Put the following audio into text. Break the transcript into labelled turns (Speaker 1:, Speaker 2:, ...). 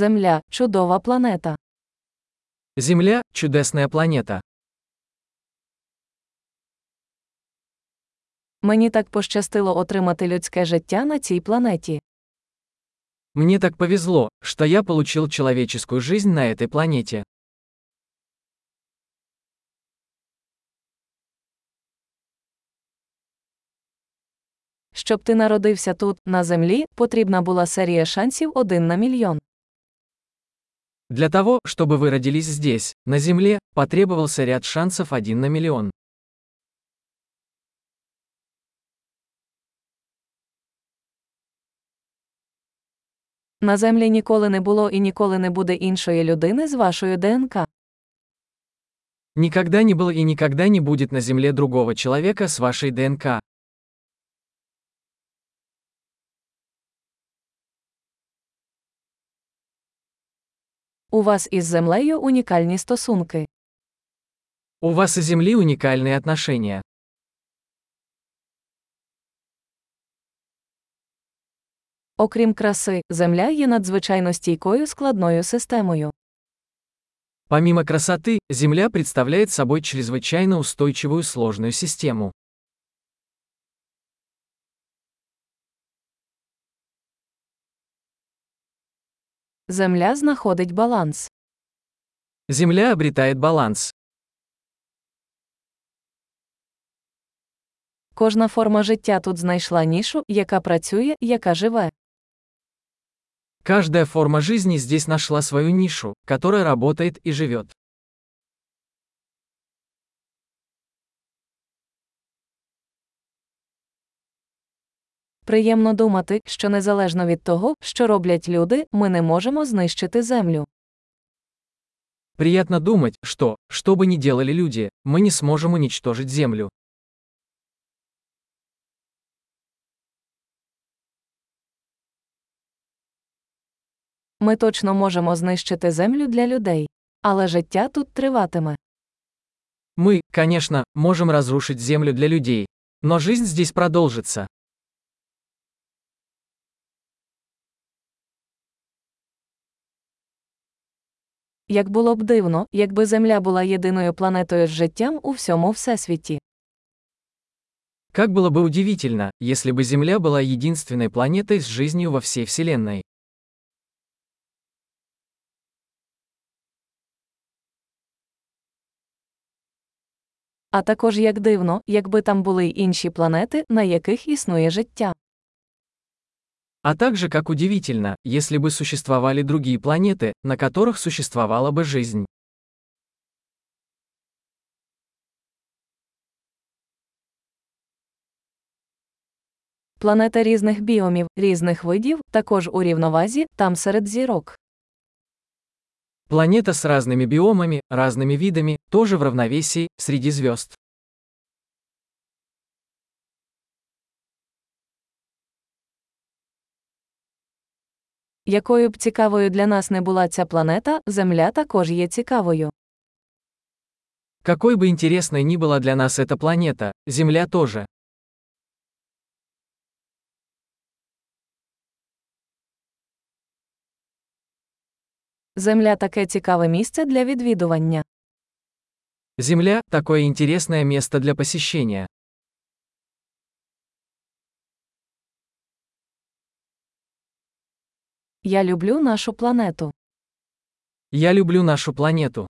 Speaker 1: Земля чудова планета.
Speaker 2: Земля – чудесная планета.
Speaker 1: Мені так пощастило отримати людське життя на цій планеті.
Speaker 2: Мне так повезло, что я получил человеческую жизнь на этой планете.
Speaker 1: Щоб ти народився тут, на землі, потрібна була серія шансів один на мільйон.
Speaker 2: Для того, чтобы вы родились здесь, на Земле, потребовался ряд шансов один на миллион.
Speaker 1: На землі ніколи не було і ніколи не буде іншої людини з вашою ДНК.
Speaker 2: Никогда не было и никогда не будет на Земле другого человека с вашей ДНК.
Speaker 1: У вас із землею унікальні стосунки.
Speaker 2: У вас и Земли уникальные отношения.
Speaker 1: Окрім краси, земля є надзвичайно стійкою складною системою.
Speaker 2: Помимо красоты, Земля представляет собой чрезвычайно устойчивую сложную систему.
Speaker 1: Земля знаходить баланс.
Speaker 2: Земля обретает баланс.
Speaker 1: Кожна форма життя тут знайшла нішу, яка працює, яка живе.
Speaker 2: Каждая форма жизни здесь нашла свою нишу, которая работает и живет.
Speaker 1: Приємно думати, що незалежно від того, що роблять люди, ми не можемо знищити землю.
Speaker 2: Приятно думать, что, что бы ни делали люди, мы не сможем уничтожить Землю.
Speaker 1: Ми точно можемо знищити землю для людей. Але життя тут триватиме.
Speaker 2: Мы, конечно, можем разрушить Землю для людей. Но жизнь здесь продолжится.
Speaker 1: Як було б дивно, якби Земля була єдиною планетою з життям у всьому всесвіті.
Speaker 2: Как было бы удивительно, если бы Земля была единственной планетой с жизнью во всей Вселенной.
Speaker 1: А також як дивно, якби там були й інші планети, на яких існує життя.
Speaker 2: А также как удивительно, если бы существовали другие планеты, на которых существовала бы жизнь.
Speaker 1: Планета різних біомів, різних видів, також у рівновазі, там серед зірок.
Speaker 2: Планета с разными биомами, разными видами, тоже в равновесии, среди звезд.
Speaker 1: Якою б цікавою для нас не була ця планета, Земля також є цікавою.
Speaker 2: Какой бы интересной ни была для нас эта планета, Земля тоже.
Speaker 1: Земля таке цікаве місце для відвідування.
Speaker 2: Земля – такое интересное место для посещения.
Speaker 1: Я люблю нашу планету.
Speaker 2: Я люблю нашу планету.